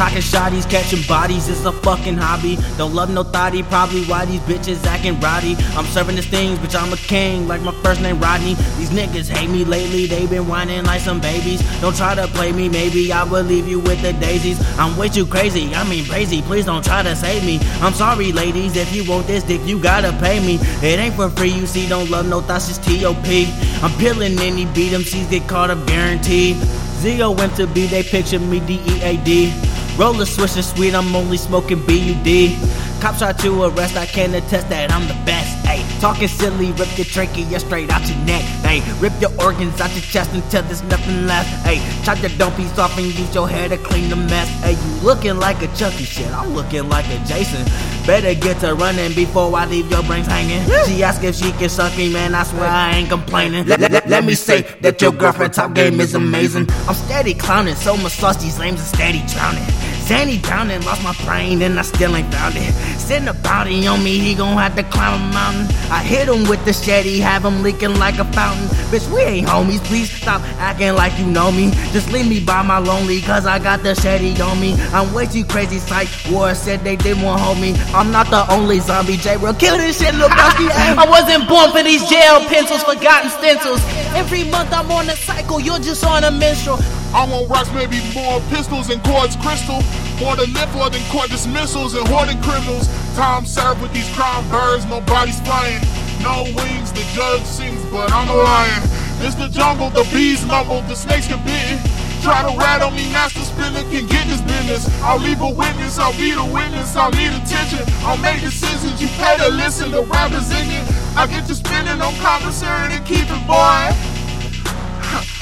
Cocking shotties, catching bodies, it's a fucking hobby. Don't love no thotty, probably why these bitches acting roddy. I'm serving the things, bitch, I'm a king, like my first name Rodney. These niggas hate me lately, they been whining like some babies. Don't try to play me, maybe I will leave you with the daisies. I'm way too crazy, I mean crazy, please don't try to save me. I'm sorry, ladies, if you want this dick, you gotta pay me. It ain't for free, you see, don't love no thoughts, it's T.O.P. I'm peeling any beat, MCs get caught up guaranteed. Went to B, they picture me D-E-A-D. Roller swisher sweet, I'm only smoking B-U-D. Cops try to arrest, I can attest that I'm the best. Ayy, talking silly, rip your trachea straight out your neck. Ayy, rip your organs out your chest until there's nothing left. Ayy, chop your dumb piece off and use your hair to clean the mess. Ayy, you looking like a Chucky shit, I'm looking like a Jason. Better get to running before I leave your brains hanging. She asked if she can suck me, man. I swear I ain't complaining. Let, let, let me say that your girlfriend top game is amazing. I'm steady clowning, so much sauce these lames are steady drowning. Sandy down and lost my brain, and I still ain't found it. Send a bounty on me, he gon' have to climb a mountain. I hit him with the shetty, have him leaking like a fountain. Bitch, we ain't homies, please stop acting like you know me. Just leave me by my lonely, cause I got the shetty on me. I'm way too crazy, psych. War said they didn't want hold me. I'm not the only zombie, J. Real kill this shit, little broski. I wasn't born for these jail pencils, forgotten stencils. Every month I'm on a cycle, you're just on a minstrel. I want rocks, maybe more pistols and quartz crystal. More to live for than court dismissals and hoarding criminals. Time served with these crime birds, no bodies flying. No wings, the judge sings, but I'm a lion. It's the jungle, the bees mumble, the snakes get bitten. Try to rat on me, master spinner can get this business. I'll leave a witness, I'll be the witness, I'll need attention. I'll make decisions, you pay to listen, the rappers in it. I get to spinning on commissary to keep it, boy.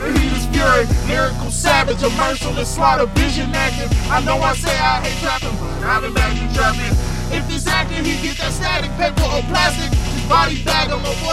He is fury, lyrical savage, a merciless slaughter, vision active. I know I say I hate trapping, but I've been back in trapping. If he's acting, he get that static paper or plastic. His body bag, I'm a force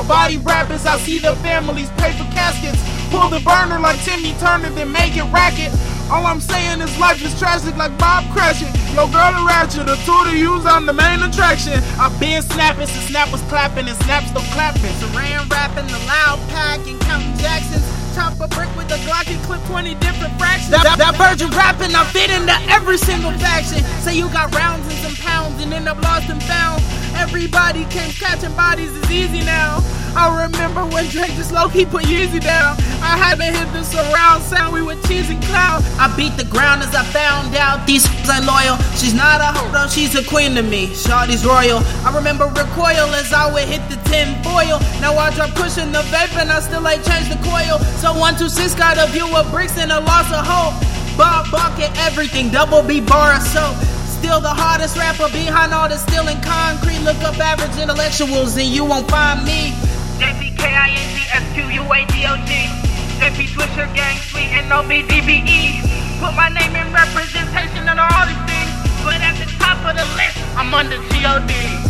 I body rappers, I see the families pay for caskets. Pull the burner like Timmy Turner, then make it racket. All I'm saying is life is tragic like Bob Cratchit. Yo, girl, the ratchet, the tool to use, I'm the main attraction. I been snapping since Snap was clapping and Snap still clapping. Saran rapping, the loud pack and counting Jacksons. Chop a brick with a Glock and clip 20 different fractions. That, that virgin rapping, I fit into every single faction. Say you got rounds and some pounds and end up lost and found. Everybody came catching bodies is easy now. I remember when Drake just low key put Yeezy down. I had to hit the surround sound, we were cheesing clown. I beat the ground as I found out these ain't loyal. She's not a hoe, she's a queen to me. Shawty's royal. I remember recoil as I would hit the tin foil. Now I drop pushing the vape and I still ain't changed the coil. So 126 got a view of bricks and a loss of hope. Bob bucket everything, double B bar of soap. Still the hardest rapper behind all the steel and concrete. Look up average intellectuals and you won't find me. JPKINCSQUADOG. JP Swisher Gang Sweet and OBDBE. Put my name in representation of all these things. But at the top of the list, I'm under GOD.